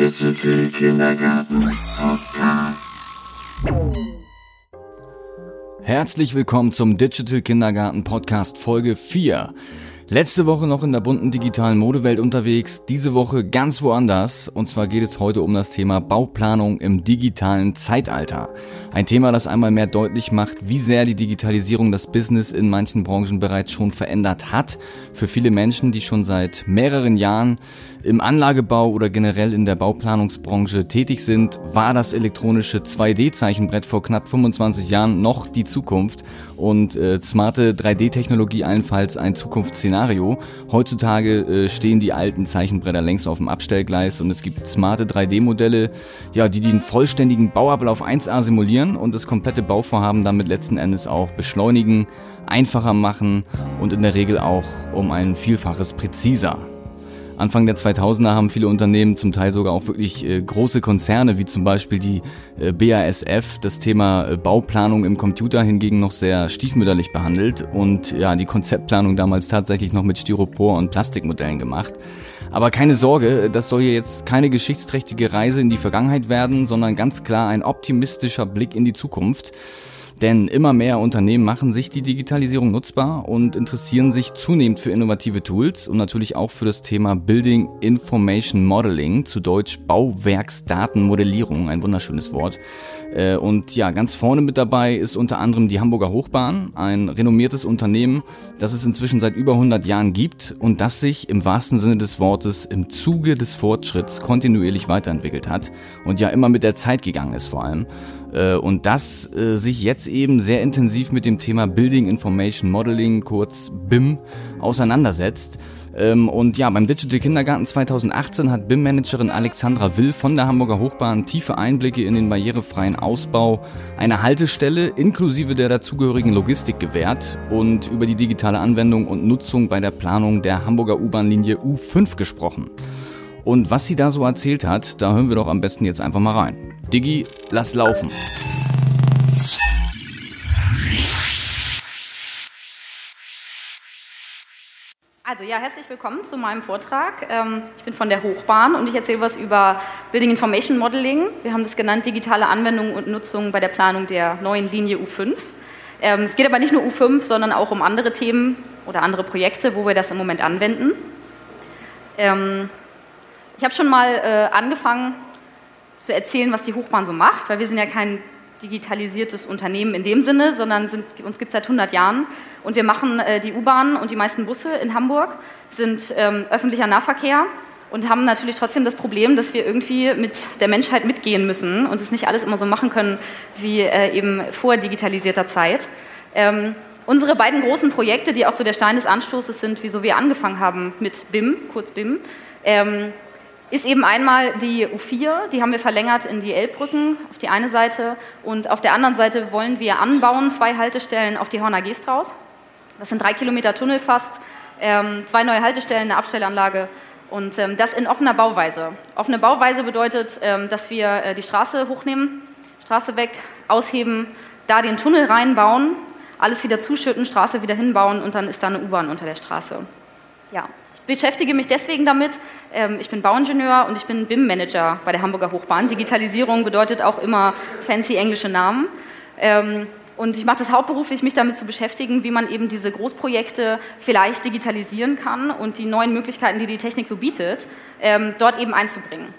Digital Kindergarten Podcast. Herzlich willkommen zum Digital Kindergarten Podcast Folge 4. Letzte Woche noch in der bunten digitalen Modewelt unterwegs, diese Woche ganz woanders. Und zwar geht es heute um das Thema Bauplanung im digitalen Zeitalter. Ein Thema, das einmal mehr deutlich macht, wie sehr die Digitalisierung das Business in manchen Branchen bereits schon verändert hat. Für viele Menschen, die schon seit mehreren Jahren im Anlagebau oder generell in der Bauplanungsbranche tätig sind, war das elektronische 2D-Zeichenbrett vor knapp 25 Jahren noch die Zukunft und äh, smarte 3D-Technologie allenfalls ein Zukunftsszenario. Heutzutage äh, stehen die alten Zeichenbretter längst auf dem Abstellgleis und es gibt smarte 3D-Modelle, ja, die den vollständigen Bauablauf 1A simulieren und das komplette Bauvorhaben damit letzten Endes auch beschleunigen, einfacher machen und in der Regel auch um ein Vielfaches präziser. Anfang der 2000er haben viele Unternehmen, zum Teil sogar auch wirklich äh, große Konzerne, wie zum Beispiel die äh, BASF, das Thema äh, Bauplanung im Computer hingegen noch sehr stiefmütterlich behandelt und ja, die Konzeptplanung damals tatsächlich noch mit Styropor und Plastikmodellen gemacht. Aber keine Sorge, das soll hier jetzt keine geschichtsträchtige Reise in die Vergangenheit werden, sondern ganz klar ein optimistischer Blick in die Zukunft. Denn immer mehr Unternehmen machen sich die Digitalisierung nutzbar und interessieren sich zunehmend für innovative Tools und natürlich auch für das Thema Building Information Modeling, zu Deutsch Bauwerksdatenmodellierung, ein wunderschönes Wort. Äh, und ja, ganz vorne mit dabei ist unter anderem die Hamburger Hochbahn, ein renommiertes Unternehmen, das es inzwischen seit über 100 Jahren gibt und das sich im wahrsten Sinne des Wortes im Zuge des Fortschritts kontinuierlich weiterentwickelt hat und ja immer mit der Zeit gegangen ist vor allem. Äh, und das äh, sich jetzt eben sehr intensiv mit dem Thema Building Information Modeling, kurz BIM, auseinandersetzt. Ähm, und ja, beim Digital Kindergarten 2018 hat BIM-Managerin Alexandra Will von der Hamburger Hochbahn tiefe Einblicke in den barrierefreien Ausbau einer Haltestelle inklusive der dazugehörigen Logistik gewährt und über die digitale Anwendung und Nutzung bei der Planung der Hamburger U-Bahn-Linie U5 gesprochen. Und was sie da so erzählt hat, da hören wir doch am besten jetzt einfach mal rein. Diggi, lass laufen. Also ja, herzlich willkommen zu meinem Vortrag. Ähm, ich bin von der Hochbahn und ich erzähle was über Building Information Modeling. Wir haben das genannt digitale Anwendung und Nutzung bei der Planung der neuen Linie U5. Ähm, es geht aber nicht nur U5, sondern auch um andere Themen oder andere Projekte, wo wir das im Moment anwenden. Ähm, ich habe schon mal äh, angefangen, zu erzählen, was die Hochbahn so macht, weil wir sind ja kein digitalisiertes Unternehmen in dem Sinne, sondern sind, uns gibt es seit 100 Jahren und wir machen äh, die U-Bahn und die meisten Busse in Hamburg sind ähm, öffentlicher Nahverkehr und haben natürlich trotzdem das Problem, dass wir irgendwie mit der Menschheit mitgehen müssen und es nicht alles immer so machen können wie äh, eben vor digitalisierter Zeit. Ähm, unsere beiden großen Projekte, die auch so der Stein des Anstoßes sind, wieso wir angefangen haben mit BIM, kurz BIM, ähm, ist eben einmal die U4, die haben wir verlängert in die Elbbrücken auf die eine Seite und auf der anderen Seite wollen wir anbauen, zwei Haltestellen auf die Horner Geestraus. Das sind drei Kilometer Tunnel fast, ähm, zwei neue Haltestellen, eine Abstellanlage und ähm, das in offener Bauweise. Offene Bauweise bedeutet, ähm, dass wir äh, die Straße hochnehmen, Straße weg, ausheben, da den Tunnel reinbauen, alles wieder zuschütten, Straße wieder hinbauen und dann ist da eine U-Bahn unter der Straße. Ja, beschäftige mich deswegen damit. Ähm, ich bin Bauingenieur und ich bin BIM-Manager bei der Hamburger Hochbahn. Digitalisierung bedeutet auch immer fancy englische Namen. Ähm, und ich mache das hauptberuflich, mich damit zu beschäftigen, wie man eben diese Großprojekte vielleicht digitalisieren kann und die neuen Möglichkeiten, die die Technik so bietet, ähm, dort eben einzubringen.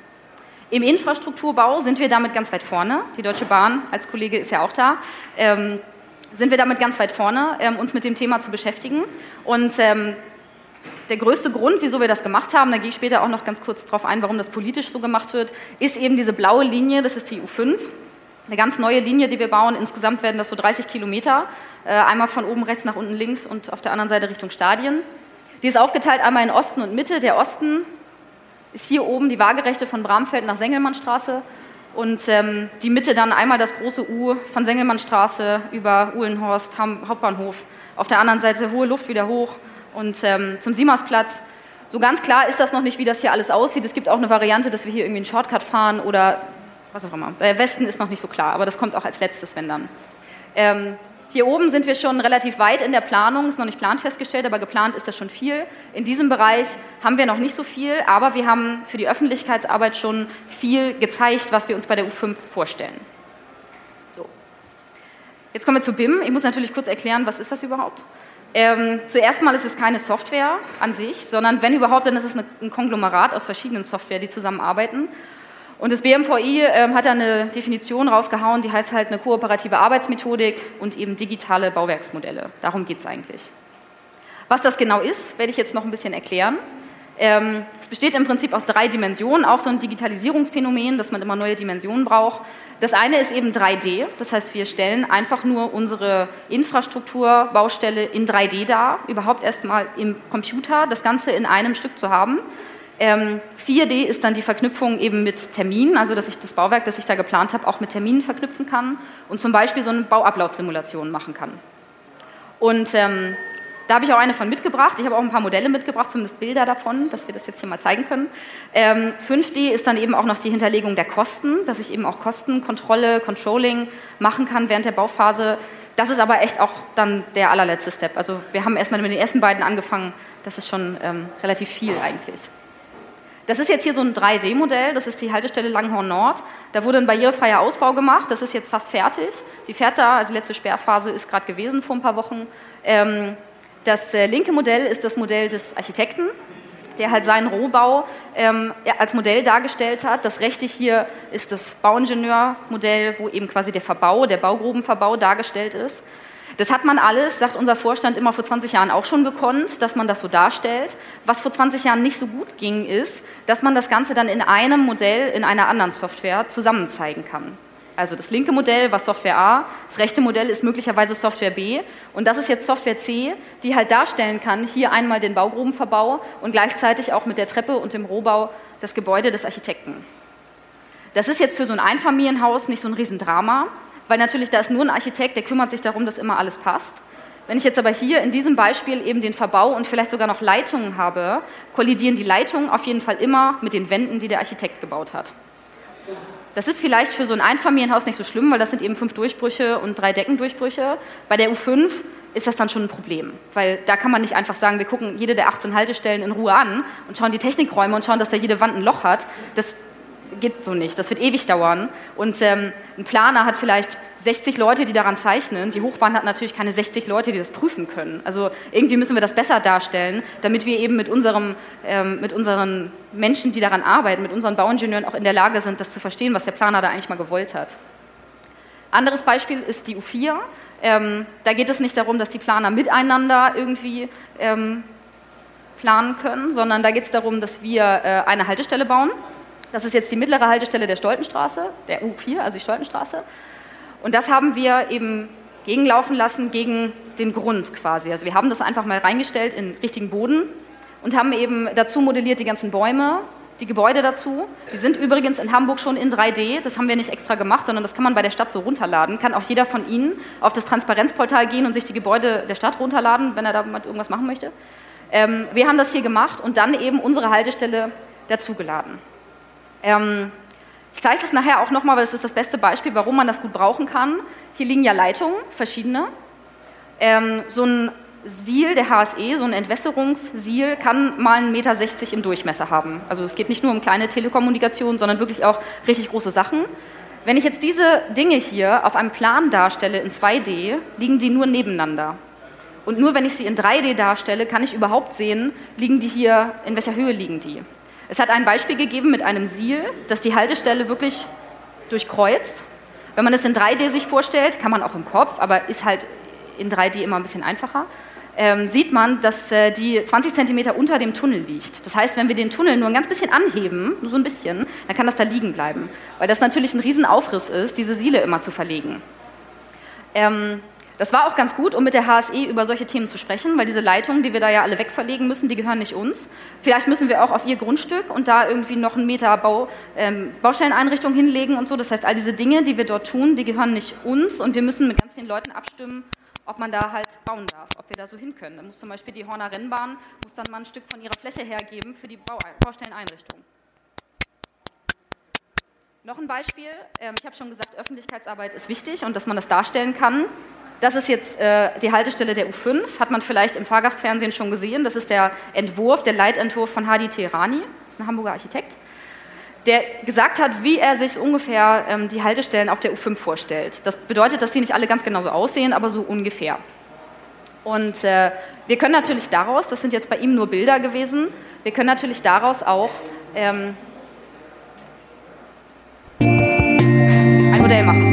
Im Infrastrukturbau sind wir damit ganz weit vorne. Die Deutsche Bahn als Kollege ist ja auch da. sind wir damit ganz weit vorne, uns mit dem Thema zu beschäftigen. Und der größte Grund, wieso wir das gemacht haben, da gehe ich später auch noch ganz kurz darauf ein, warum das politisch so gemacht wird, ist eben diese blaue Linie, das ist die U5. Eine ganz neue Linie, die wir bauen. Insgesamt werden das so 30 Kilometer. Äh, einmal von oben rechts nach unten links und auf der anderen Seite Richtung Stadien. Die ist aufgeteilt einmal in Osten und Mitte. Der Osten ist hier oben die Waagerechte von Bramfeld nach Sengelmannstraße und ähm, die Mitte dann einmal das große U von Sengelmannstraße über Uhlenhorst, Hauptbahnhof. Auf der anderen Seite hohe Luft wieder hoch und ähm, zum Siemmersplatz. So ganz klar ist das noch nicht, wie das hier alles aussieht. Es gibt auch eine Variante, dass wir hier irgendwie einen Shortcut fahren oder was auch immer. Der Westen ist noch nicht so klar, aber das kommt auch als letztes, wenn dann. Ähm, Hier oben sind wir schon relativ weit in der Planung, ist noch nicht planfestgestellt, aber geplant ist das schon viel. In diesem Bereich haben wir noch nicht so viel, aber wir haben für die Öffentlichkeitsarbeit schon viel gezeigt, was wir uns bei der U5 vorstellen. So. Jetzt kommen wir zu BIM. Ich muss natürlich kurz erklären, was ist das überhaupt? Ähm, zuerst mal ist es keine Software an sich, sondern wenn überhaupt, dann ist es ein Konglomerat aus verschiedenen Software, die zusammenarbeiten. Und das BMVI äh, hat da eine Definition rausgehauen, die heißt halt eine kooperative Arbeitsmethodik und eben digitale Bauwerksmodelle. Darum geht es eigentlich. Was das genau ist, werde ich jetzt noch ein bisschen erklären. Ähm, es besteht im Prinzip aus drei Dimensionen, auch so ein Digitalisierungsphänomen, dass man immer neue Dimensionen braucht. Das eine ist eben 3D, das heißt, wir stellen einfach nur unsere Infrastrukturbaustelle in 3D dar, überhaupt erstmal im Computer, das Ganze in einem Stück zu haben. Ähm, 4D ist dann die Verknüpfung eben mit Terminen, also dass ich das Bauwerk, das ich da geplant habe, auch mit Terminen verknüpfen kann und zum Beispiel so eine Bauablaufsimulation machen kann. Und ähm, da habe ich auch eine von mitgebracht. Ich habe auch ein paar Modelle mitgebracht, zumindest Bilder davon, dass wir das jetzt hier mal zeigen können. Ähm, 5D ist dann eben auch noch die Hinterlegung der Kosten, dass ich eben auch Kostenkontrolle, Controlling machen kann während der Bauphase. Das ist aber echt auch dann der allerletzte Step. Also wir haben erstmal mit den ersten beiden angefangen. Das ist schon ähm, relativ viel eigentlich. Das ist jetzt hier so ein 3D-Modell, das ist die Haltestelle Langhorn Nord. Da wurde ein barrierefreier Ausbau gemacht, das ist jetzt fast fertig. Die fährt da, also die letzte Sperrphase ist gerade gewesen vor ein paar Wochen. Ähm, das äh, linke Modell ist das Modell des Architekten, der halt seinen Rohbau ähm, als Modell dargestellt hat. Das rechte hier ist das Bauingenieurmodell, wo eben quasi der Verbau, der Baugrubenverbau dargestellt ist. Das hat man alles, sagt unser Vorstand, immer vor 20 Jahren auch schon gekonnt, dass man das so darstellt. Was vor 20 Jahren nicht so gut ging, ist, dass man das Ganze dann in einem Modell, in einer anderen Software zusammen zeigen kann. Also das linke Modell war Software A, das rechte Modell ist möglicherweise Software B und das ist jetzt Software C, die halt darstellen kann, hier einmal den Baugrubenverbau und gleichzeitig auch mit der Treppe und dem Rohbau das Gebäude des Architekten. Das ist jetzt für so ein Einfamilienhaus nicht so ein Riesendrama, weil natürlich da ist nur ein Architekt, der kümmert sich darum, dass immer alles passt. Wenn ich jetzt aber hier in diesem Beispiel eben den Verbau und vielleicht sogar noch Leitungen habe, kollidieren die Leitungen auf jeden Fall immer mit den Wänden, die der Architekt gebaut hat. Das ist vielleicht für so ein Einfamilienhaus nicht so schlimm, weil das sind eben fünf Durchbrüche und drei Deckendurchbrüche. Bei der U5 ist das dann schon ein Problem, weil da kann man nicht einfach sagen, wir gucken jede der 18 Haltestellen in Ruhe an und schauen die Technikräume und schauen, dass da jede Wand ein Loch hat. Das geht so nicht. Das wird ewig dauern. Und ähm, ein Planer hat vielleicht 60 Leute, die daran zeichnen. Die Hochbahn hat natürlich keine 60 Leute, die das prüfen können. Also irgendwie müssen wir das besser darstellen, damit wir eben mit, unserem, ähm, mit unseren Menschen, die daran arbeiten, mit unseren Bauingenieuren auch in der Lage sind, das zu verstehen, was der Planer da eigentlich mal gewollt hat. Anderes Beispiel ist die U4. Ähm, da geht es nicht darum, dass die Planer miteinander irgendwie ähm, planen können, sondern da geht es darum, dass wir äh, eine Haltestelle bauen das ist jetzt die mittlere Haltestelle der Stoltenstraße, der U4, also die Stoltenstraße. Und das haben wir eben gegenlaufen lassen gegen den Grund quasi. Also wir haben das einfach mal reingestellt in richtigen Boden und haben eben dazu modelliert die ganzen Bäume, die Gebäude dazu. Die sind übrigens in Hamburg schon in 3D. Das haben wir nicht extra gemacht, sondern das kann man bei der Stadt so runterladen. Kann auch jeder von Ihnen auf das Transparenzportal gehen und sich die Gebäude der Stadt runterladen, wenn er damit irgendwas machen möchte. Ähm, wir haben das hier gemacht und dann eben unsere Haltestelle dazugeladen. Ähm, ich zeige das nachher auch nochmal, weil das ist das beste Beispiel, warum man das gut brauchen kann. Hier liegen ja Leitungen, verschiedene. Ähm, so ein Siel der HSE, so ein Entwässerungssiel, kann mal 1,60 Meter im Durchmesser haben. Also es geht nicht nur um kleine Telekommunikation, sondern wirklich auch richtig große Sachen. Wenn ich jetzt diese Dinge hier auf einem Plan darstelle in 2D, liegen die nur nebeneinander. Und nur wenn ich sie in 3D darstelle, kann ich überhaupt sehen, liegen die hier, in welcher Höhe liegen die. Es hat ein Beispiel gegeben mit einem Siel, das die Haltestelle wirklich durchkreuzt. Wenn man es in 3D sich vorstellt, kann man auch im Kopf, aber ist halt in 3D immer ein bisschen einfacher, ähm, sieht man, dass äh, die 20 cm unter dem Tunnel liegt. Das heißt, wenn wir den Tunnel nur ein ganz bisschen anheben, nur so ein bisschen, dann kann das da liegen bleiben. Weil das natürlich ein Riesenaufriss ist, diese Siele immer zu verlegen. Ähm, das war auch ganz gut, um mit der HSE über solche Themen zu sprechen, weil diese Leitungen, die wir da ja alle wegverlegen müssen, die gehören nicht uns. Vielleicht müssen wir auch auf ihr Grundstück und da irgendwie noch einen Meter Bau, ähm, Baustelleneinrichtung hinlegen und so. Das heißt, all diese Dinge, die wir dort tun, die gehören nicht uns und wir müssen mit ganz vielen Leuten abstimmen, ob man da halt bauen darf, ob wir da so hin können. Da muss zum Beispiel die Horner Rennbahn muss dann mal ein Stück von ihrer Fläche hergeben für die Bau Baustelleneinrichtung. Noch ein Beispiel. Ähm, ich habe schon gesagt, Öffentlichkeitsarbeit ist wichtig und dass man das darstellen kann. Das ist jetzt äh, die Haltestelle der U5, hat man vielleicht im Fahrgastfernsehen schon gesehen. Das ist der Entwurf, der Leitentwurf von Hadi Teherani, das ist ein Hamburger Architekt, der gesagt hat, wie er sich ungefähr ähm, die Haltestellen auf der U5 vorstellt. Das bedeutet, dass die nicht alle ganz genauso aussehen, aber so ungefähr. Und äh, wir können natürlich daraus, das sind jetzt bei ihm nur Bilder gewesen, wir können natürlich daraus auch ähm, ein Modell machen.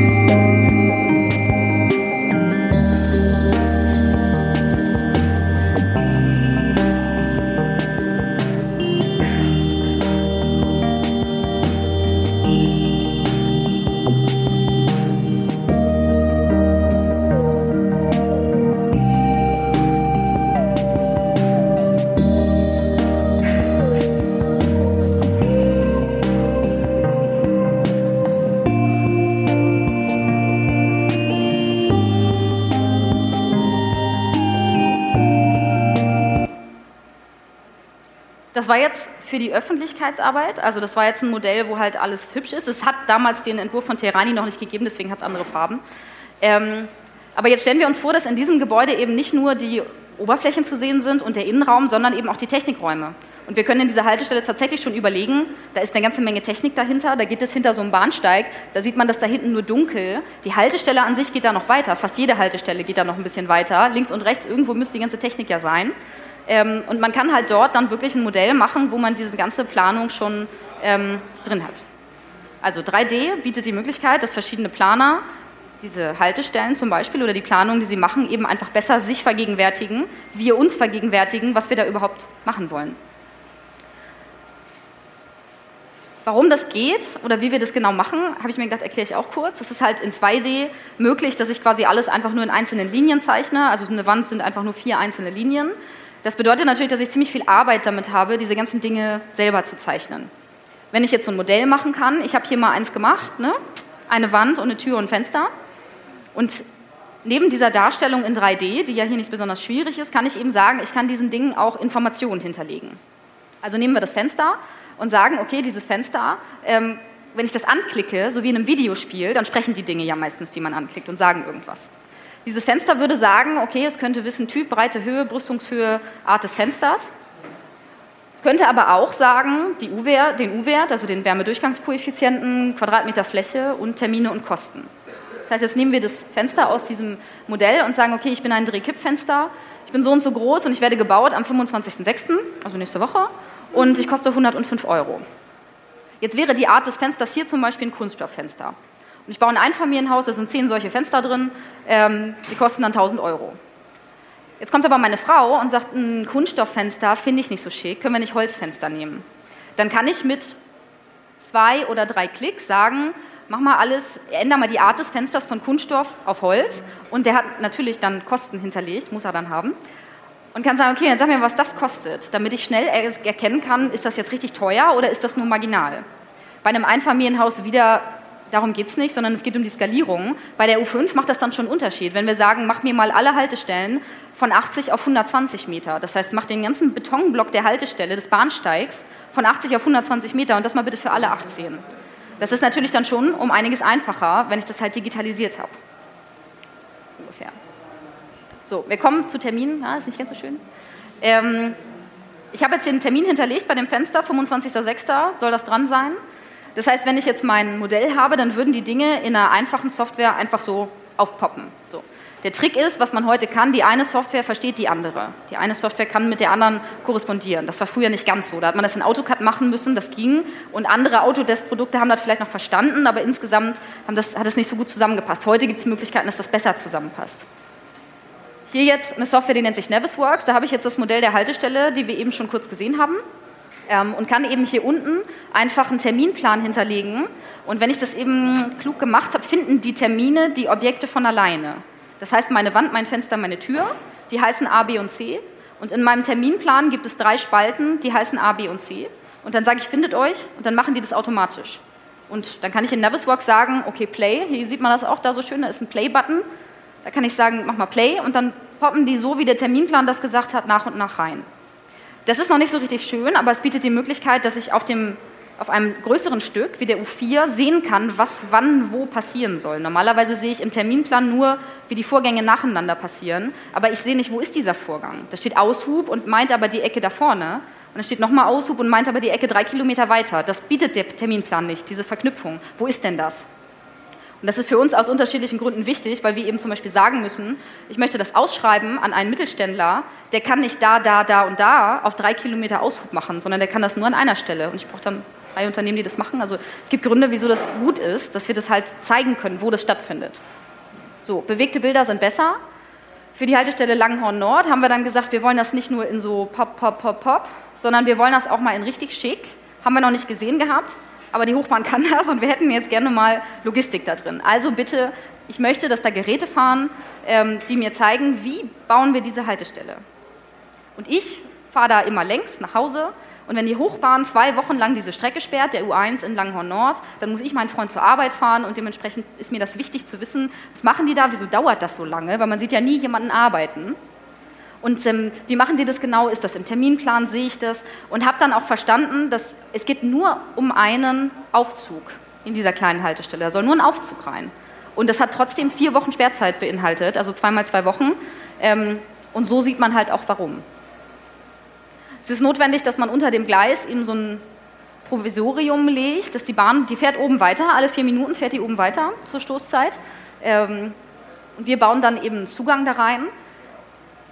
Das war jetzt für die Öffentlichkeitsarbeit, also das war jetzt ein Modell, wo halt alles hübsch ist. Es hat damals den Entwurf von Terani noch nicht gegeben, deswegen hat es andere Farben. Ähm, aber jetzt stellen wir uns vor, dass in diesem Gebäude eben nicht nur die Oberflächen zu sehen sind und der Innenraum, sondern eben auch die Technikräume. Und wir können in dieser Haltestelle tatsächlich schon überlegen, da ist eine ganze Menge Technik dahinter, da geht es hinter so einem Bahnsteig, da sieht man das da hinten nur dunkel. Die Haltestelle an sich geht da noch weiter, fast jede Haltestelle geht da noch ein bisschen weiter. Links und rechts, irgendwo müsste die ganze Technik ja sein. Ähm, und man kann halt dort dann wirklich ein Modell machen, wo man diese ganze Planung schon ähm, drin hat. Also 3D bietet die Möglichkeit, dass verschiedene Planer diese Haltestellen zum Beispiel oder die Planung, die sie machen, eben einfach besser sich vergegenwärtigen, wir uns vergegenwärtigen, was wir da überhaupt machen wollen. Warum das geht oder wie wir das genau machen, habe ich mir gedacht, erkläre ich auch kurz. Es ist halt in 2D möglich, dass ich quasi alles einfach nur in einzelnen Linien zeichne. Also eine Wand sind einfach nur vier einzelne Linien. Das bedeutet natürlich, dass ich ziemlich viel Arbeit damit habe, diese ganzen Dinge selber zu zeichnen. Wenn ich jetzt so ein Modell machen kann, ich habe hier mal eins gemacht, ne? eine Wand und eine Tür und ein Fenster. Und neben dieser Darstellung in 3D, die ja hier nicht besonders schwierig ist, kann ich eben sagen, ich kann diesen Dingen auch Informationen hinterlegen. Also nehmen wir das Fenster und sagen, okay, dieses Fenster, ähm, wenn ich das anklicke, so wie in einem Videospiel, dann sprechen die Dinge ja meistens, die man anklickt und sagen irgendwas. Dieses Fenster würde sagen, okay, es könnte wissen Typ, Breite, Höhe, Brüstungshöhe, Art des Fensters. Es könnte aber auch sagen, U-Wert, den U-Wert, also den Wärmedurchgangskoeffizienten, Quadratmeter Fläche und Termine und Kosten. Das heißt, jetzt nehmen wir das Fenster aus diesem Modell und sagen, okay, ich bin ein Drehkippfenster, ich bin so und so groß und ich werde gebaut am 25.06., also nächste Woche, und ich koste 105 Euro. Jetzt wäre die Art des Fensters hier zum Beispiel ein Kunststofffenster. Ich baue ein Einfamilienhaus, da sind zehn solche Fenster drin, ähm, die kosten dann 1000 Euro. Jetzt kommt aber meine Frau und sagt, ein Kunststofffenster finde ich nicht so schick, können wir nicht Holzfenster nehmen? Dann kann ich mit zwei oder drei Klicks sagen, mach mal alles, ändere mal die Art des Fensters von Kunststoff auf Holz und der hat natürlich dann Kosten hinterlegt, muss er dann haben und kann sagen, okay, dann sag mir, was das kostet, damit ich schnell erkennen kann, ist das jetzt richtig teuer oder ist das nur marginal. Bei einem Einfamilienhaus wieder darum geht es nicht, sondern es geht um die Skalierung. Bei der U5 macht das dann schon einen Unterschied. Wenn wir sagen, mach mir mal alle Haltestellen von 80 auf 120 Meter, das heißt, mach den ganzen Betonblock der Haltestelle des Bahnsteigs von 80 auf 120 Meter und das mal bitte für alle 18. Das ist natürlich dann schon um einiges einfacher, wenn ich das halt digitalisiert habe. Ungefähr. So, wir kommen zu Terminen. Ja, ist nicht ganz so schön. Ähm, ich habe jetzt den Termin hinterlegt bei dem Fenster, 25.06. soll das dran sein. Das heißt, wenn ich jetzt mein Modell habe, dann würden die Dinge in einer einfachen Software einfach so aufpoppen. So. Der Trick ist, was man heute kann, die eine Software versteht die andere. Die eine Software kann mit der anderen korrespondieren. Das war früher nicht ganz so. Da hat man das in AutoCAD machen müssen, das ging. Und andere Autodesk-Produkte haben das vielleicht noch verstanden, aber insgesamt das, hat es nicht so gut zusammengepasst. Heute gibt es Möglichkeiten, dass das besser zusammenpasst. Hier jetzt eine Software, die nennt sich Navisworks. Da habe ich jetzt das Modell der Haltestelle, die wir eben schon kurz gesehen haben ähm, und kann eben hier unten einfach einen Terminplan hinterlegen. Und wenn ich das eben klug gemacht habe, finden die Termine die Objekte von alleine. Das heißt, meine Wand, mein Fenster, meine Tür, die heißen A, B und C. Und in meinem Terminplan gibt es drei Spalten, die heißen A, B und C. Und dann sage ich, findet euch und dann machen die das automatisch. Und dann kann ich in Navisworks sagen, okay, Play, hier sieht man das auch da so schön, da ist ein Play-Button. Da kann ich sagen, mach mal Play und dann poppen die so, wie der Terminplan das gesagt hat, nach und nach rein. Das ist noch nicht so richtig schön, aber es bietet die Möglichkeit, dass ich auf dem auf einem größeren Stück wie der U4 sehen kann, was wann wo passieren soll. Normalerweise sehe ich im Terminplan nur, wie die Vorgänge nacheinander passieren, aber ich sehe nicht, wo ist dieser Vorgang. Da steht Aushub und meint aber die Ecke da vorne. Und da steht nochmal Aushub und meint aber die Ecke drei Kilometer weiter. Das bietet der Terminplan nicht, diese Verknüpfung. Wo ist denn das? Und das ist für uns aus unterschiedlichen Gründen wichtig, weil wir eben zum Beispiel sagen müssen, ich möchte das ausschreiben an einen Mittelständler, der kann nicht da, da, da und da auf drei Kilometer Aushub machen, sondern der kann das nur an einer Stelle. Und ich brauche dann drei Unternehmen, die das machen. Also es gibt Gründe, wieso das gut ist, dass wir das halt zeigen können, wo das stattfindet. So, bewegte Bilder sind besser. Für die Haltestelle Langhorn Nord haben wir dann gesagt, wir wollen das nicht nur in so Pop, Pop, Pop, Pop, sondern wir wollen das auch mal in richtig schick. Haben wir noch nicht gesehen gehabt, aber die Hochbahn kann das und wir hätten jetzt gerne mal Logistik da drin. Also bitte, ich möchte, dass da Geräte fahren, ähm, die mir zeigen, wie bauen wir diese Haltestelle. Und ich fahre da immer längs nach Hause und wenn die Hochbahn zwei Wochen lang diese Strecke sperrt, der U1 in Langhorn Nord, dann muss ich meinen Freund zur Arbeit fahren und dementsprechend ist mir das wichtig zu wissen, was machen die da, wieso dauert das so lange, weil man sieht ja nie jemanden arbeiten. Und ähm, wie machen die das genau? Ist das im Terminplan? Sehe ich das? Und habe dann auch verstanden, dass es geht nur um einen Aufzug in dieser kleinen Haltestelle. Da soll nur ein Aufzug rein. Und das hat trotzdem vier Wochen Sperrzeit beinhaltet, also zweimal zwei Wochen. Ähm, und so sieht man halt auch warum. Es ist notwendig, dass man unter dem Gleis eben so ein Provisorium legt, dass die Bahn, die fährt oben weiter, alle vier Minuten fährt die oben weiter zur Stoßzeit. Ähm, und wir bauen dann eben einen Zugang da rein.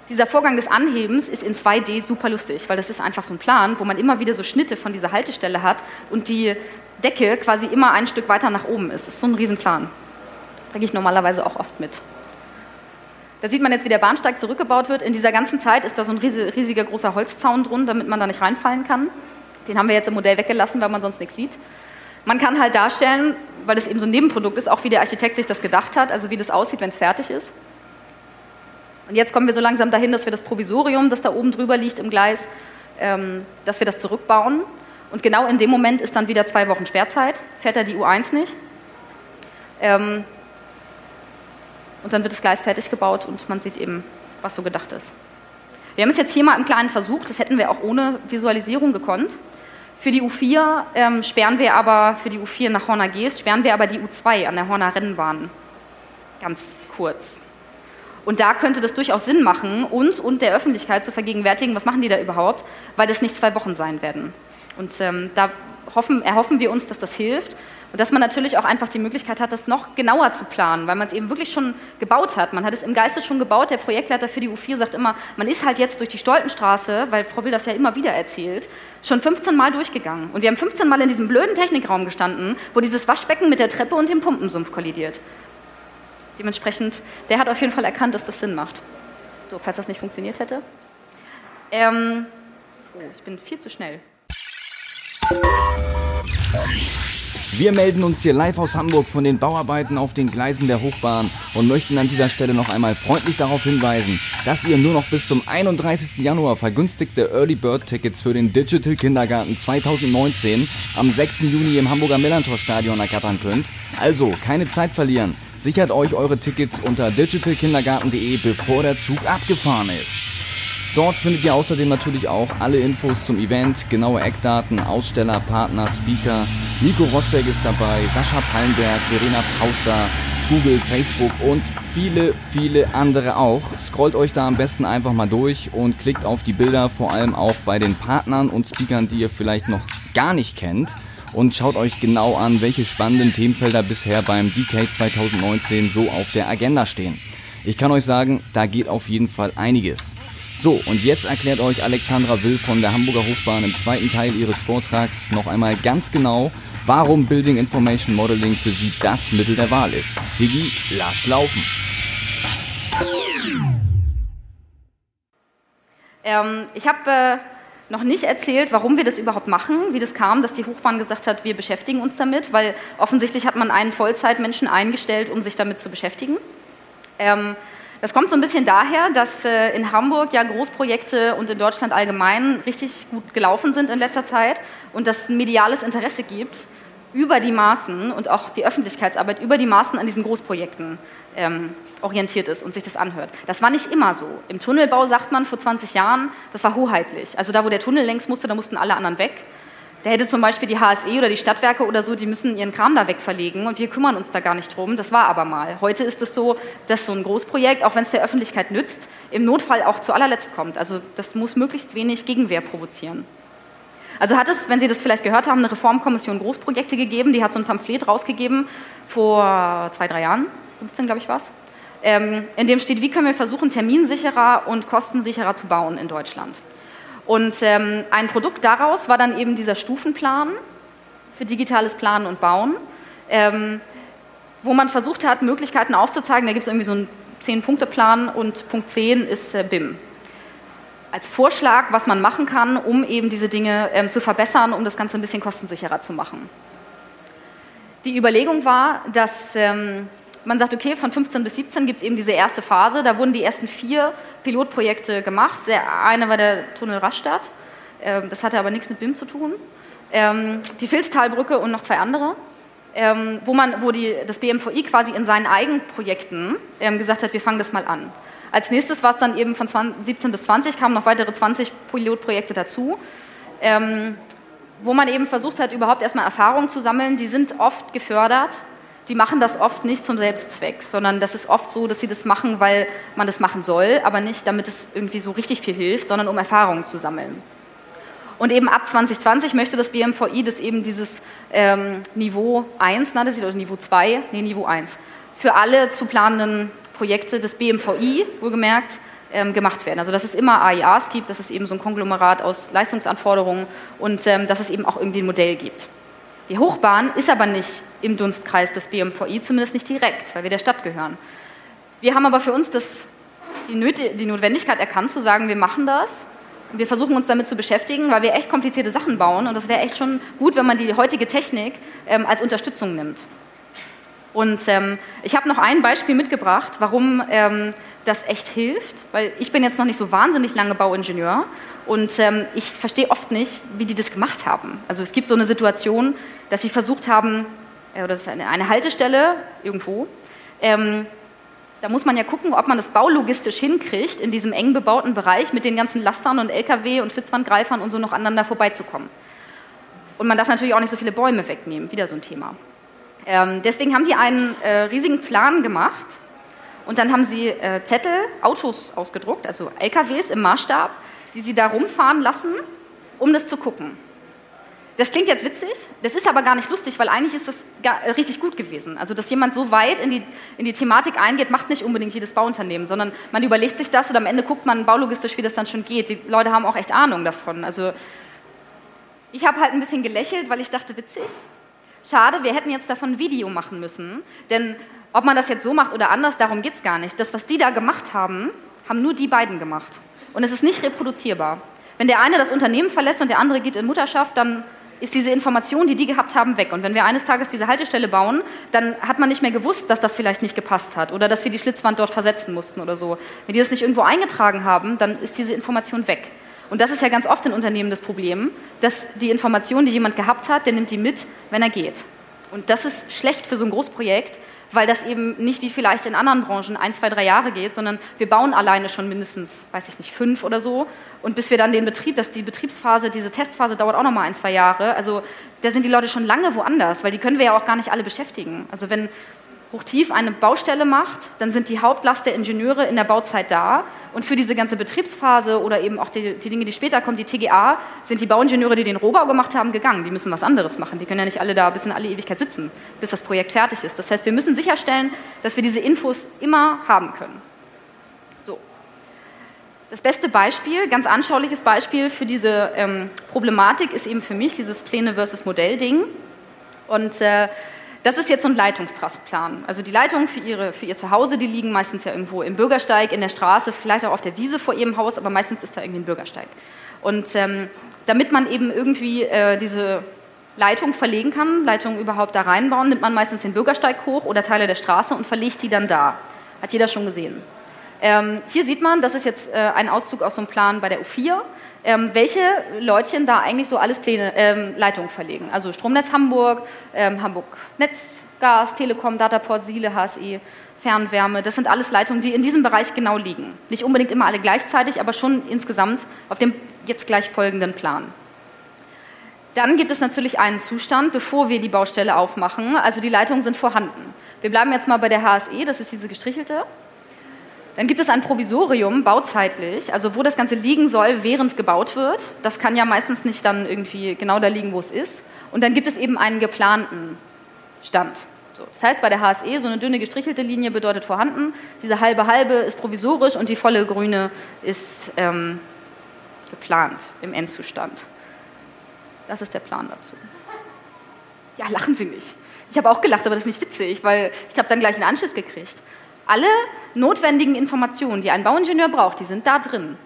Dieser Vorgang des Anhebens ist in 2D super lustig, weil das ist einfach so ein Plan, wo man immer wieder so Schnitte von dieser Haltestelle hat und die Decke quasi immer ein Stück weiter nach oben ist. Das ist so ein Riesenplan. Bringe ich normalerweise auch oft mit. Da sieht man jetzt, wie der Bahnsteig zurückgebaut wird. In dieser ganzen Zeit ist da so ein riesiger großer Holzzaun drin, damit man da nicht reinfallen kann. Den haben wir jetzt im Modell weggelassen, weil man sonst nichts sieht. Man kann halt darstellen, weil das eben so ein Nebenprodukt ist, auch wie der Architekt sich das gedacht hat, also wie das aussieht, wenn es fertig ist. Und jetzt kommen wir so langsam dahin, dass wir das Provisorium, das da oben drüber liegt im Gleis, ähm, dass wir das zurückbauen. Und genau in dem Moment ist dann wieder zwei Wochen Sperrzeit, fährt da die U1 nicht. Ähm, und dann wird das Gleis fertig gebaut und man sieht eben, was so gedacht ist. Wir haben es jetzt hier mal im Kleinen versucht, das hätten wir auch ohne Visualisierung gekonnt. Für die U4 ähm, sperren wir aber, für die U4 nach Horner Geest, sperren wir aber die U2 an der Horner Rennbahn. Ganz kurz. Und da könnte das durchaus Sinn machen, uns und der Öffentlichkeit zu vergegenwärtigen, was machen die da überhaupt, weil das nicht zwei Wochen sein werden. Und ähm, da hoffen, erhoffen wir uns, dass das hilft und dass man natürlich auch einfach die Möglichkeit hat, das noch genauer zu planen, weil man es eben wirklich schon gebaut hat. Man hat es im Geiste schon gebaut. Der Projektleiter für die U4 sagt immer, man ist halt jetzt durch die Stoltenstraße, weil Frau Will das ja immer wieder erzählt, schon 15 Mal durchgegangen. Und wir haben 15 Mal in diesem blöden Technikraum gestanden, wo dieses Waschbecken mit der Treppe und dem Pumpensumpf kollidiert. Dementsprechend, der hat auf jeden Fall erkannt, dass das Sinn macht. So, falls das nicht funktioniert hätte. Ähm, oh, ich bin viel zu schnell. Wir melden uns hier live aus Hamburg von den Bauarbeiten auf den Gleisen der Hochbahn und möchten an dieser Stelle noch einmal freundlich darauf hinweisen, dass ihr nur noch bis zum 31. Januar vergünstigte Early Bird Tickets für den Digital Kindergarten 2019 am 6. Juni im Hamburger Millantor Stadion ergattern könnt. Also keine Zeit verlieren. Sichert euch eure Tickets unter digitalkindergarten.de, bevor der Zug abgefahren ist. Dort findet ihr außerdem natürlich auch alle Infos zum Event, genaue Eckdaten, Aussteller, Partner, Speaker. Nico Rosberg ist dabei, Sascha Pallenberg, Verena Pauster, Google, Facebook und viele, viele andere auch. Scrollt euch da am besten einfach mal durch und klickt auf die Bilder, vor allem auch bei den Partnern und Speakern, die ihr vielleicht noch gar nicht kennt. Und schaut euch genau an, welche spannenden Themenfelder bisher beim DK 2019 so auf der Agenda stehen. Ich kann euch sagen, da geht auf jeden Fall einiges. So, und jetzt erklärt euch Alexandra Will von der Hamburger Hochbahn im zweiten Teil ihres Vortrags noch einmal ganz genau, warum Building Information Modeling für sie das Mittel der Wahl ist. Digi, lass laufen! Ähm, ich habe äh, noch nicht erzählt, warum wir das überhaupt machen, wie das kam, dass die Hochbahn gesagt hat, wir beschäftigen uns damit, weil offensichtlich hat man einen Vollzeitmenschen eingestellt, um sich damit zu beschäftigen. Ähm, das kommt so ein bisschen daher, dass äh, in Hamburg ja Großprojekte und in Deutschland allgemein richtig gut gelaufen sind in letzter Zeit und dass ein mediales Interesse gibt über die Maßen und auch die Öffentlichkeitsarbeit über die Maßen an diesen Großprojekten ähm, orientiert ist und sich das anhört. Das war nicht immer so. Im Tunnelbau sagt man vor 20 Jahren, das war hoheitlich. Also da, wo der Tunnel längs musste, da mussten alle anderen weg. da hätte zum Beispiel die HSE oder die Stadtwerke oder so, die müssen ihren Kram da wegverlegen und wir kümmern uns da gar nicht drum. Das war aber mal. Heute ist es so, dass so ein Großprojekt, auch wenn es der Öffentlichkeit nützt, im Notfall auch zu allerletzt kommt. Also das muss möglichst wenig Gegenwehr provozieren. Also hat es, wenn Sie das vielleicht gehört haben, eine Reformkommission Großprojekte gegeben, die hat so ein Pamphlet rausgegeben vor zwei, drei Jahren, 15 glaube ich war es, ähm, in dem steht, wie können wir versuchen, terminsicherer und kostensicherer zu bauen in Deutschland. Und ähm, ein Produkt daraus war dann eben dieser Stufenplan für digitales Planen und Bauen, ähm, wo man versucht hat, Möglichkeiten aufzuzeigen. Da gibt es irgendwie so einen Zehn-Punkte-Plan und Punkt 10 ist äh, BIM. Als Vorschlag, was man machen kann, um eben diese Dinge ähm, zu verbessern, um das Ganze ein bisschen kostensicherer zu machen. Die Überlegung war, dass ähm, man sagt, okay, von 15 bis 17 gibt es eben diese erste Phase. Da wurden die ersten vier Pilotprojekte gemacht. Der eine war der Tunnel Rastatt. Ähm, das hatte aber nichts mit BIM zu tun. Ähm, die Filztalbrücke und noch zwei andere. Ähm, wo, man, wo die, das BMVI quasi in seinen eigenen Projekten gesagt hat, wir fangen das mal an. Als nächstes war es dann eben von 20, 17 bis 20, kamen noch weitere 20 Pilotprojekte dazu, wo man eben versucht hat, überhaupt erstmal Erfahrungen zu sammeln. Die sind oft gefördert die machen das oft nicht zum Selbstzweck, sondern das ist oft so, dass sie das machen, weil man das machen soll, aber nicht, damit es irgendwie so richtig viel hilft, sondern um Erfahrungen zu sammeln. Und eben ab 2020 möchte das BMVI, dass eben dieses ähm, Niveau 1 nannte sich, oder Niveau 2, nee, Niveau 1, für alle zu planenden Projekte des BMVI, wohlgemerkt, ähm, gemacht werden. Also dass es immer AIAs gibt, dass es eben so ein Konglomerat aus Leistungsanforderungen und ähm, dass es eben auch irgendwie ein Modell gibt. Die Hochbahn ist aber nicht im Dunstkreis des BMVI, zumindest nicht direkt, weil wir der Stadt gehören. Wir haben aber für uns das, die, die Notwendigkeit erkannt, zu sagen, wir machen das. Wir versuchen uns damit zu beschäftigen, weil wir echt komplizierte Sachen bauen und das wäre echt schon gut, wenn man die heutige Technik ähm, als Unterstützung nimmt. Und ähm, ich habe noch ein Beispiel mitgebracht, warum ähm, das echt hilft, weil ich bin jetzt noch nicht so wahnsinnig lange Bauingenieur und ähm, ich verstehe oft nicht, wie die das gemacht haben. Also es gibt so eine Situation, dass sie versucht haben, äh, oder das ist eine, eine Haltestelle irgendwo, ähm, da muss man ja gucken, ob man das baulogistisch hinkriegt, in diesem eng bebauten Bereich mit den ganzen Lastern und LKW und Flitzwandgreifern und so noch aneinander vorbeizukommen. Und man darf natürlich auch nicht so viele Bäume wegnehmen, wieder so ein Thema. Ähm, deswegen haben die einen äh, riesigen Plan gemacht und dann haben sie äh, Zettel, Autos ausgedruckt, also LKWs im Maßstab, die sie da rumfahren lassen, um das zu gucken. Das klingt jetzt witzig, das ist aber gar nicht lustig, weil eigentlich ist das gar, äh, richtig gut gewesen. Also, dass jemand so weit in die, in die Thematik eingeht, macht nicht unbedingt jedes Bauunternehmen, sondern man überlegt sich das und am Ende guckt man baulogistisch, wie das dann schon geht. Die Leute haben auch echt Ahnung davon. Also, ich habe halt ein bisschen gelächelt, weil ich dachte, witzig. Schade, wir hätten jetzt davon ein Video machen müssen, denn ob man das jetzt so macht oder anders, darum geht es gar nicht. Das, was die da gemacht haben, haben nur die beiden gemacht. Und es ist nicht reproduzierbar. Wenn der eine das Unternehmen verlässt und der andere geht in Mutterschaft, dann ist diese Information, die die gehabt haben, weg. Und wenn wir eines Tages diese Haltestelle bauen, dann hat man nicht mehr gewusst, dass das vielleicht nicht gepasst hat oder dass wir die Schlitzwand dort versetzen mussten oder so. Wenn die das nicht irgendwo eingetragen haben, dann ist diese Information weg. Und das ist ja ganz oft in Unternehmen das Problem, dass die Information, die jemand gehabt hat, der nimmt die mit, wenn er geht. Und das ist schlecht für so ein Großprojekt, weil das eben nicht wie vielleicht in anderen Branchen ein, zwei, drei Jahre geht, sondern wir bauen alleine schon mindestens, weiß ich nicht, fünf oder so. Und bis wir dann den Betrieb, dass die Betriebsphase, diese Testphase dauert auch noch mal ein, zwei Jahre. Also da sind die Leute schon lange woanders, weil die können wir ja auch gar nicht alle beschäftigen. Also wenn Hochtief eine Baustelle macht, dann sind die Hauptlast der Ingenieure in der Bauzeit da. Und für diese ganze Betriebsphase oder eben auch die, die, Dinge, die später kommen, die TGA, sind die Bauingenieure, die den Rohbau gemacht haben, gegangen. Die müssen was anderes machen. Die können ja nicht alle da bis in alle Ewigkeit sitzen, bis das Projekt fertig ist. Das heißt, wir müssen sicherstellen, dass wir diese Infos immer haben können. So. Das beste Beispiel, ganz anschauliches Beispiel für diese ähm, Problematik ist eben für mich dieses Pläne versus Modell-Ding. Und äh, das ist jetzt so ein Leitungstrassenplan. Also die Leitungen für, ihre, für ihr Zuhause, die liegen meistens ja irgendwo im Bürgersteig, in der Straße, vielleicht auch auf der Wiese vor ihrem Haus, aber meistens ist da irgendwie ein Bürgersteig. Und ähm, damit man eben irgendwie äh, diese Leitung verlegen kann, Leitungen überhaupt da reinbauen, nimmt man meistens den Bürgersteig hoch oder Teile der Straße und verlegt die dann da. Hat jeder schon gesehen. Ähm, hier sieht man, das ist jetzt äh, ein Auszug aus so einem Plan bei der U4 ähm, welche Leutchen da eigentlich so alles Pläne, ähm, Leitungen verlegen. Also Stromnetz Hamburg, ähm, Hamburg Netzgas, Telekom, Dataport, Siele, HSE, Fernwärme. Das sind alles Leitungen, die in diesem Bereich genau liegen. Nicht unbedingt immer alle gleichzeitig, aber schon insgesamt auf dem jetzt gleich folgenden Plan. Dann gibt es natürlich einen Zustand, bevor wir die Baustelle aufmachen. Also die Leitungen sind vorhanden. Wir bleiben jetzt mal bei der HSE, das ist diese gestrichelte. Dann gibt es ein Provisorium, bauzeitlich, also wo das Ganze liegen soll, während es gebaut wird. Das kann ja meistens nicht dann irgendwie genau da liegen, wo es ist. Und dann gibt es eben einen geplanten Stand. So, das heißt, bei der HSE, so eine dünne gestrichelte Linie bedeutet vorhanden, diese halbe halbe ist provisorisch und die volle grüne ist ähm, geplant im Endzustand. Das ist der Plan dazu. Ja, lachen Sie nicht. Ich habe auch gelacht, aber das ist nicht witzig, weil ich habe dann gleich einen Anschiss gekriegt. Alle notwendigen Informationen, die ein Bauingenieur braucht, die sind da drin.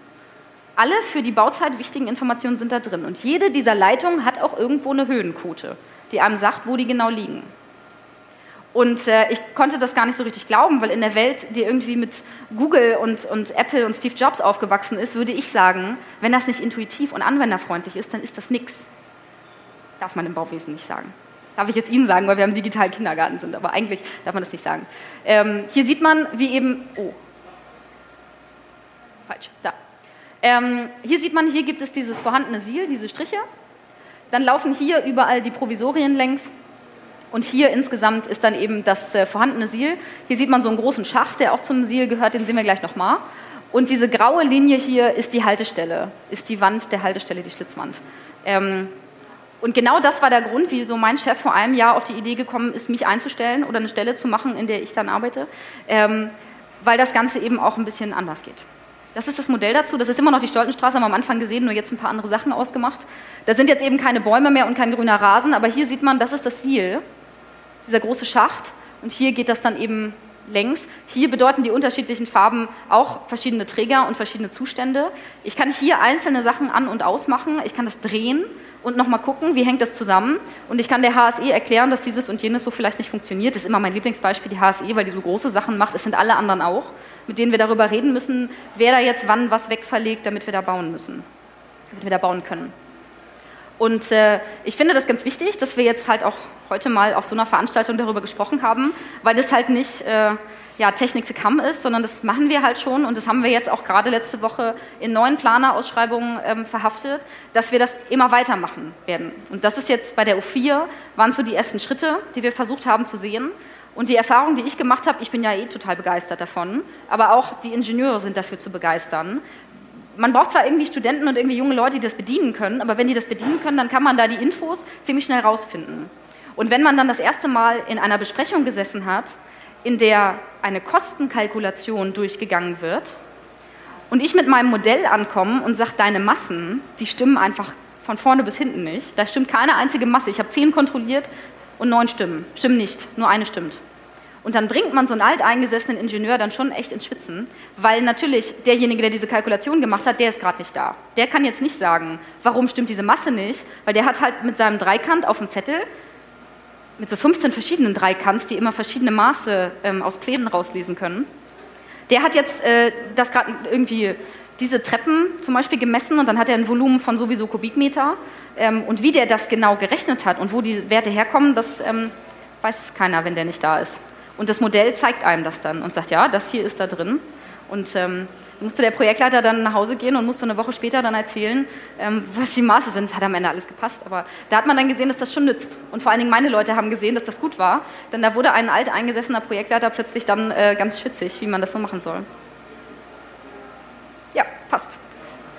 Alle für die Bauzeit wichtigen Informationen sind da drin. Und jede dieser Leitungen hat auch irgendwo eine Höhenquote, die einem sagt, wo die genau liegen. Und äh, ich konnte das gar nicht so richtig glauben, weil in der Welt, die irgendwie mit Google und, und Apple und Steve Jobs aufgewachsen ist, würde ich sagen, wenn das nicht intuitiv und anwenderfreundlich ist, dann ist das nichts. Darf man im Bauwesen nicht sagen. Darf ich jetzt Ihnen sagen, weil wir im digitalen Kindergarten sind, aber eigentlich darf man das nicht sagen. Ähm, hier sieht man, wie eben. Oh. Falsch, da. Ähm, hier sieht man, hier gibt es dieses vorhandene Siel, diese Striche. Dann laufen hier überall die Provisorien längs und hier insgesamt ist dann eben das äh, vorhandene Siel. Hier sieht man so einen großen Schacht, der auch zum Siel gehört, den sehen wir gleich nochmal. Und diese graue Linie hier ist die Haltestelle, ist die Wand der Haltestelle, die Schlitzwand. Ähm, und genau das war der Grund, wieso mein Chef vor einem Jahr auf die Idee gekommen ist, mich einzustellen oder eine Stelle zu machen, in der ich dann arbeite, ähm, weil das Ganze eben auch ein bisschen anders geht. Das ist das Modell dazu. Das ist immer noch die Stoltenstraße, haben wir am Anfang gesehen, nur jetzt ein paar andere Sachen ausgemacht. Da sind jetzt eben keine Bäume mehr und kein grüner Rasen, aber hier sieht man, das ist das Ziel dieser große Schacht. Und hier geht das dann eben längs. Hier bedeuten die unterschiedlichen Farben auch verschiedene Träger und verschiedene Zustände. Ich kann hier einzelne Sachen an- und ausmachen. Ich kann das drehen und nochmal gucken, wie hängt das zusammen. Und ich kann der HSE erklären, dass dieses und jenes so vielleicht nicht funktioniert. Das ist immer mein Lieblingsbeispiel, die HSE, weil die so große Sachen macht. Es sind alle anderen auch, mit denen wir darüber reden müssen, wer da jetzt wann was wegverlegt, damit wir da bauen müssen, damit wir da bauen können. Und äh, ich finde das ganz wichtig, dass wir jetzt halt auch heute mal auf so einer Veranstaltung darüber gesprochen haben, weil das halt nicht äh, ja, Technik to come ist, sondern das machen wir halt schon und das haben wir jetzt auch gerade letzte Woche in neuen Planerausschreibungen ähm, verhaftet, dass wir das immer weitermachen werden. Und das ist jetzt bei der U4, waren so die ersten Schritte, die wir versucht haben zu sehen. Und die Erfahrung, die ich gemacht habe, ich bin ja eh total begeistert davon, aber auch die Ingenieure sind dafür zu begeistern, man braucht zwar irgendwie Studenten und irgendwie junge Leute, die das bedienen können, aber wenn die das bedienen können, dann kann man da die Infos ziemlich schnell rausfinden. Und wenn man dann das erste Mal in einer Besprechung gesessen hat, in der eine Kostenkalkulation durchgegangen wird und ich mit meinem Modell ankomme und sage, deine Massen, die stimmen einfach von vorne bis hinten nicht. Da stimmt keine einzige Masse. Ich habe zehn kontrolliert und neun stimmen. Stimmen nicht, nur eine stimmt. Und dann bringt man so einen alteingesessenen Ingenieur dann schon echt ins Schwitzen, weil natürlich derjenige, der diese Kalkulation gemacht hat, der ist gerade nicht da. Der kann jetzt nicht sagen, warum stimmt diese Masse nicht, weil der hat halt mit seinem Dreikant auf dem Zettel, mit so 15 verschiedenen Dreikants, die immer verschiedene Maße ähm, aus Plänen rauslesen können, der hat jetzt äh, das gerade irgendwie diese Treppen zum Beispiel gemessen und dann hat er ein Volumen von sowieso Kubikmeter. Ähm, und wie der das genau gerechnet hat und wo die Werte herkommen, das ähm, weiß keiner, wenn der nicht da ist. Und das Modell zeigt einem das dann und sagt, ja, das hier ist da drin. Und ähm, musste der Projektleiter dann nach Hause gehen und musste eine Woche später dann erzählen, ähm, was die Maße sind. Es hat am Ende alles gepasst, aber da hat man dann gesehen, dass das schon nützt. Und vor allen Dingen meine Leute haben gesehen, dass das gut war, denn da wurde ein alt eingesessener Projektleiter plötzlich dann äh, ganz schwitzig, wie man das so machen soll. Ja, passt.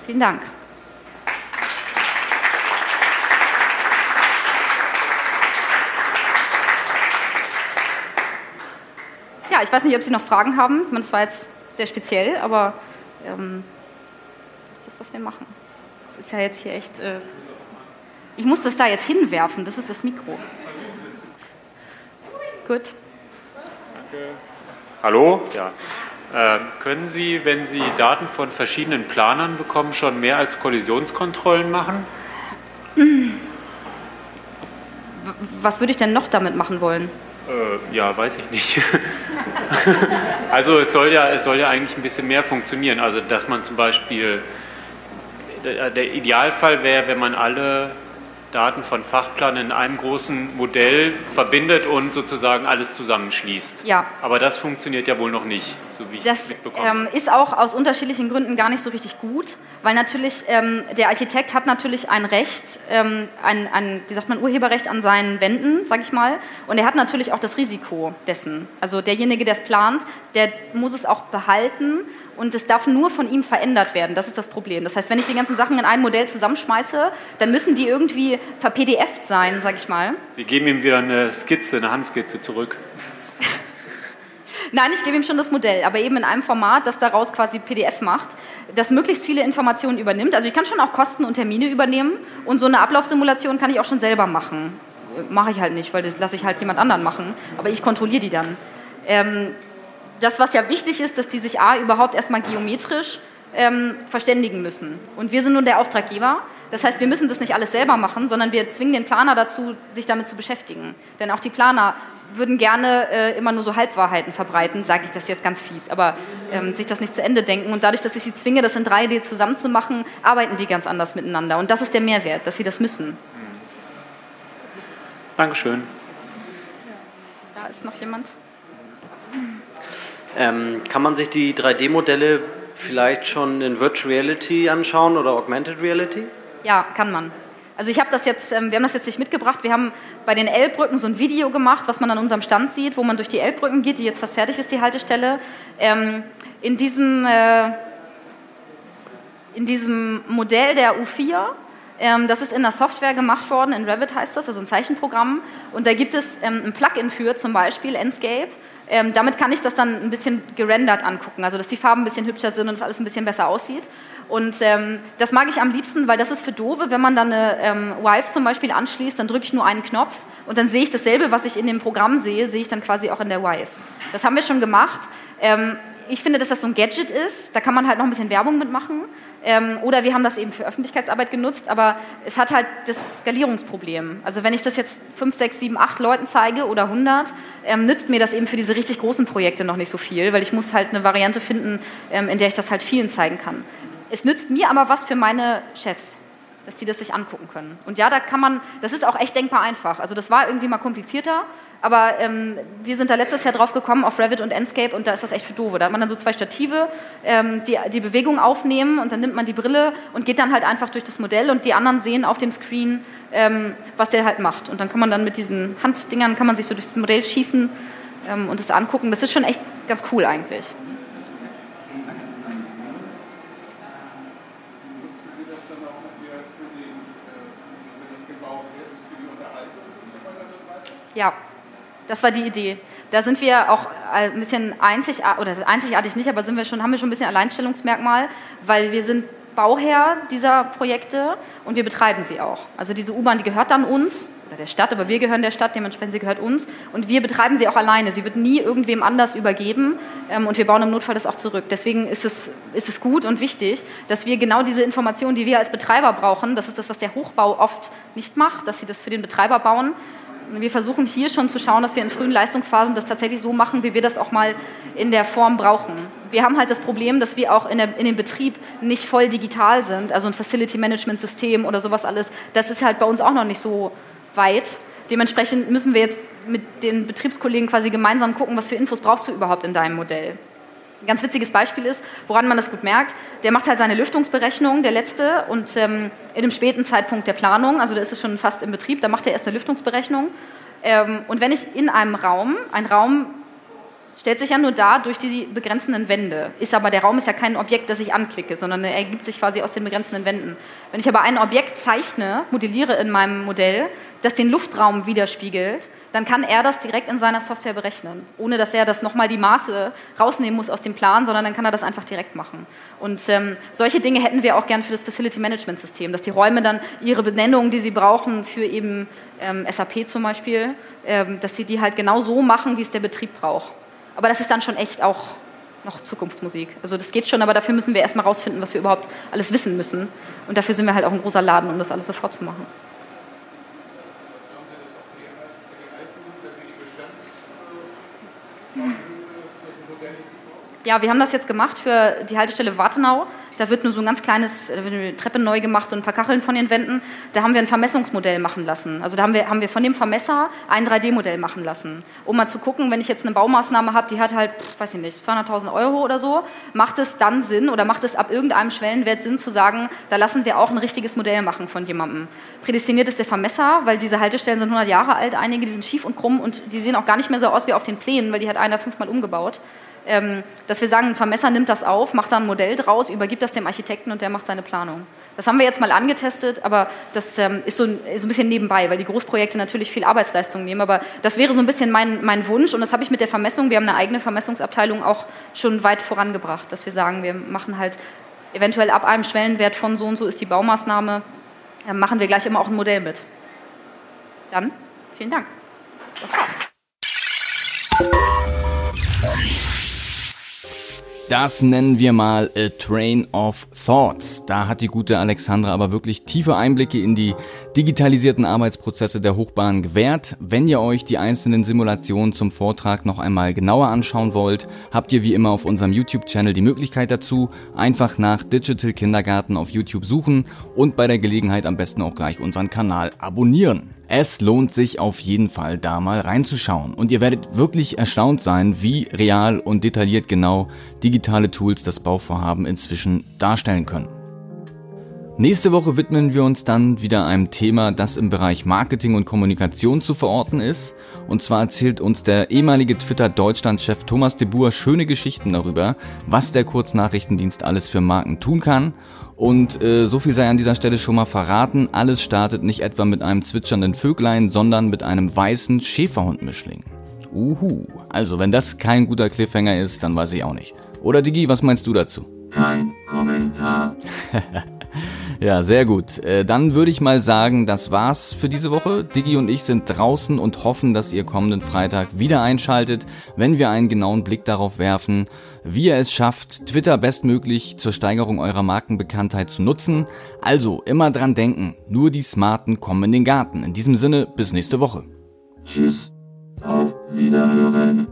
Vielen Dank. ja, ich weiß nicht, ob Sie noch Fragen haben. Das war jetzt sehr speziell, aber ähm, das ist das, was wir machen. Das ist ja jetzt hier echt. Äh, ich muss das da jetzt hinwerfen, das ist das Mikro. Gut. Danke. Hallo? Ja. Äh, können Sie, wenn Sie Daten von verschiedenen Planern bekommen, schon mehr als Kollisionskontrollen machen? Was würde ich denn noch damit machen wollen? Äh, ja, weiß ich nicht. also es soll, ja, es soll ja eigentlich ein bisschen mehr funktionieren. Also dass man zum Beispiel, der, der Idealfall wäre, wenn man alle Daten von Fachplanen in einem großen Modell verbindet und sozusagen alles zusammenschließt. Ja. Aber das funktioniert ja wohl noch nicht, so wie ich Das mitbekomme. ähm, ist auch aus unterschiedlichen Gründen gar nicht so richtig gut, weil natürlich ähm, der Architekt hat natürlich ein Recht, ähm, ein, ein, wie sagt man, Urheberrecht an seinen Wänden, sage ich mal, und er hat natürlich auch das Risiko dessen. Also derjenige, der es plant, der muss es auch behalten und es darf nur von ihm verändert werden. Das ist das Problem. Das heißt, wenn ich die ganzen Sachen in ein Modell zusammenschmeiße, dann müssen die irgendwie ver-PDF sein, sage ich mal. Sie geben ihm wieder eine Skizze, eine Handskizze zurück. Nein, ich gebe ihm schon das Modell, aber eben in einem Format, das daraus quasi PDF macht, das möglichst viele Informationen übernimmt. Also ich kann schon auch Kosten und Termine übernehmen und so eine Ablaufsimulation kann ich auch schon selber machen. Mache ich halt nicht, weil das lasse ich halt jemand anderen machen, aber ich kontrolliere die dann. Ähm, das, was ja wichtig ist, dass die sich A überhaupt erstmal geometrisch ähm, verständigen müssen. Und wir sind nun der Auftraggeber. Das heißt, wir müssen das nicht alles selber machen, sondern wir zwingen den Planer dazu, sich damit zu beschäftigen. Denn auch die Planer würden gerne äh, immer nur so Halbwahrheiten verbreiten, sage ich das jetzt ganz fies, aber ähm, sich das nicht zu Ende denken. Und dadurch, dass ich sie zwinge, das in 3D zusammenzumachen, arbeiten die ganz anders miteinander. Und das ist der Mehrwert, dass sie das müssen. Dankeschön. Da ist noch jemand. Ähm, kann man sich die 3D-Modelle vielleicht schon in Virtual Reality anschauen oder Augmented Reality? Ja, kann man. Also ich habe das jetzt, ähm, wir haben das jetzt nicht mitgebracht. Wir haben bei den L-Brücken so ein Video gemacht, was man an unserem Stand sieht, wo man durch die L-Brücken geht, die jetzt fast fertig ist, die Haltestelle. Ähm, in diesem äh, in diesem Modell der U4 ähm, das ist in der Software gemacht worden, in Revit heißt das, also ein Zeichenprogramm. Und da gibt es ähm, ein Plugin für, zum Beispiel Enscape. Ähm, damit kann ich das dann ein bisschen gerendert angucken, also dass die Farben ein bisschen hübscher sind und es alles ein bisschen besser aussieht. Und ähm, das mag ich am liebsten, weil das ist für Dove, wenn man dann eine ähm, Wife zum Beispiel anschließt, dann drücke ich nur einen Knopf und dann sehe ich dasselbe, was ich in dem Programm sehe, sehe ich dann quasi auch in der Wife. Das haben wir schon gemacht. Ähm, ich finde, dass das so ein Gadget ist. Da kann man halt noch ein bisschen Werbung mitmachen. Ähm, oder wir haben das eben für Öffentlichkeitsarbeit genutzt, aber es hat halt das Skalierungsproblem. Also wenn ich das jetzt 5, 6, 7, 8 Leuten zeige oder 100, ähm, nützt mir das eben für diese richtig großen Projekte noch nicht so viel, weil ich muss halt eine Variante finden, ähm, in der ich das halt vielen zeigen kann. Es nützt mir aber was für meine Chefs dass die das sich angucken können. Und ja, da kann man, das ist auch echt denkbar einfach. Also das war irgendwie mal komplizierter, aber ähm, wir sind da letztes Jahr drauf gekommen auf Revit und Enscape und da ist das echt für doofe. Da hat man dann so zwei Stative, ähm, die die Bewegung aufnehmen und dann nimmt man die Brille und geht dann halt einfach durch das Modell und die anderen sehen auf dem Screen, ähm, was der halt macht. Und dann kann man dann mit diesen Handdingern, kann man sich so durchs Modell schießen ähm, und das angucken. Das ist schon echt ganz cool eigentlich. Ja, das war die Idee. Da sind wir auch ein bisschen einzigartig, oder einzigartig nicht, aber sind wir schon, haben wir schon ein bisschen Alleinstellungsmerkmal, weil wir sind Bauherr dieser Projekte und wir betreiben sie auch. Also diese U-Bahn, die gehört dann uns, oder der Stadt, aber wir gehören der Stadt, dementsprechend sie gehört uns und wir betreiben sie auch alleine. Sie wird nie irgendwem anders übergeben ähm, und wir bauen im Notfall das auch zurück. Deswegen ist es, ist es gut und wichtig, dass wir genau diese Informationen, die wir als Betreiber brauchen, das ist das, was der Hochbau oft nicht macht, dass sie das für den Betreiber bauen, wir versuchen hier schon zu schauen, dass wir in frühen Leistungsphasen das tatsächlich so machen, wie wir das auch mal in der Form brauchen. Wir haben halt das Problem, dass wir auch in, der, in dem Betrieb nicht voll digital sind, also ein Facility Management System oder sowas alles. Das ist halt bei uns auch noch nicht so weit. Dementsprechend müssen wir jetzt mit den Betriebskollegen quasi gemeinsam gucken, was für Infos brauchst du überhaupt in deinem Modell. Ein ganz witziges Beispiel ist, woran man das gut merkt, der macht halt seine Lüftungsberechnung, der letzte, und ähm, in einem späten Zeitpunkt der Planung, also da ist es schon fast im Betrieb, da macht er erst eine Lüftungsberechnung. Ähm, und wenn ich in einem Raum, ein Raum stellt sich ja nur da durch die begrenzenden Wände, ist aber der Raum ist ja kein Objekt, das ich anklicke, sondern er ergibt sich quasi aus den begrenzenden Wänden. Wenn ich aber ein Objekt zeichne, modelliere in meinem Modell, das den Luftraum widerspiegelt, dann kann er das direkt in seiner Software berechnen, ohne dass er das nochmal die Maße rausnehmen muss aus dem Plan, sondern dann kann er das einfach direkt machen. Und ähm, solche Dinge hätten wir auch gern für das Facility Management System, dass die Räume dann ihre Benennungen, die sie brauchen für eben ähm, SAP zum Beispiel, ähm, dass sie die halt genau so machen, wie es der Betrieb braucht. Aber das ist dann schon echt auch noch Zukunftsmusik. Also das geht schon, aber dafür müssen wir erstmal rausfinden, was wir überhaupt alles wissen müssen. Und dafür sind wir halt auch ein großer Laden, um das alles sofort zu machen. Ja, wir haben das jetzt gemacht für die Haltestelle Wartenau. Da wird nur so ein ganz kleines, da wird eine Treppe neu gemacht, so ein paar Kacheln von den Wänden. Da haben wir ein Vermessungsmodell machen lassen. Also da haben wir, haben wir von dem Vermesser ein 3D-Modell machen lassen, um mal zu gucken, wenn ich jetzt eine Baumaßnahme habe, die hat halt, weiß ich nicht, 200.000 Euro oder so, macht es dann Sinn oder macht es ab irgendeinem Schwellenwert Sinn zu sagen, da lassen wir auch ein richtiges Modell machen von jemandem. Prädestiniert ist der Vermesser, weil diese Haltestellen sind 100 Jahre alt, einige, die sind schief und krumm und die sehen auch gar nicht mehr so aus wie auf den Plänen, weil die hat einer fünfmal umgebaut dass wir sagen, ein Vermesser nimmt das auf, macht da ein Modell draus, übergibt das dem Architekten und der macht seine Planung. Das haben wir jetzt mal angetestet, aber das ähm, ist so ein, so ein, bisschen nebenbei, weil die Großprojekte natürlich viel Arbeitsleistung nehmen. Aber das wäre so ein bisschen mein, mein Wunsch und das habe ich mit der Vermessung, wir haben eine eigene Vermessungsabteilung auch schon weit vorangebracht, dass wir sagen, wir machen halt eventuell ab einem Schwellenwert von so und so ist die Baumaßnahme, äh, machen wir gleich immer auch ein Modell mit. Dann, vielen Dank. Das war's. Das nennen wir mal A Train of Thoughts. Da hat die gute Alexandra aber wirklich tiefe Einblicke in die digitalisierten Arbeitsprozesse der Hochbahn gewährt. Wenn ihr euch die einzelnen Simulationen zum Vortrag noch einmal genauer anschauen wollt, habt ihr wie immer auf unserem YouTube-Channel die Möglichkeit dazu. Einfach nach Digital Kindergarten auf YouTube suchen und bei der Gelegenheit am besten auch gleich unseren Kanal abonnieren. Es lohnt sich auf jeden Fall da mal reinzuschauen und ihr werdet wirklich erstaunt sein, wie real und detailliert genau digitale Tools das Bauvorhaben inzwischen darstellen können. Nächste Woche widmen wir uns dann wieder einem Thema, das im Bereich Marketing und Kommunikation zu verorten ist. Und zwar erzählt uns der ehemalige Twitter-Deutschland-Chef Thomas de Boer schöne Geschichten darüber, was der Kurznachrichtendienst alles für Marken tun kann. Und äh, so viel sei an dieser Stelle schon mal verraten, alles startet nicht etwa mit einem zwitschernden Vöglein, sondern mit einem weißen Schäferhundmischling. Uhu, also wenn das kein guter Cliffhanger ist, dann weiß ich auch nicht. Oder Digi, was meinst du dazu? Kein Kommentar. ja, sehr gut. Äh, dann würde ich mal sagen, das war's für diese Woche. Digi und ich sind draußen und hoffen, dass ihr kommenden Freitag wieder einschaltet, wenn wir einen genauen Blick darauf werfen, wie ihr es schafft, Twitter bestmöglich zur Steigerung eurer Markenbekanntheit zu nutzen. Also immer dran denken, nur die Smarten kommen in den Garten. In diesem Sinne, bis nächste Woche. Tschüss. Auf Wiederhören.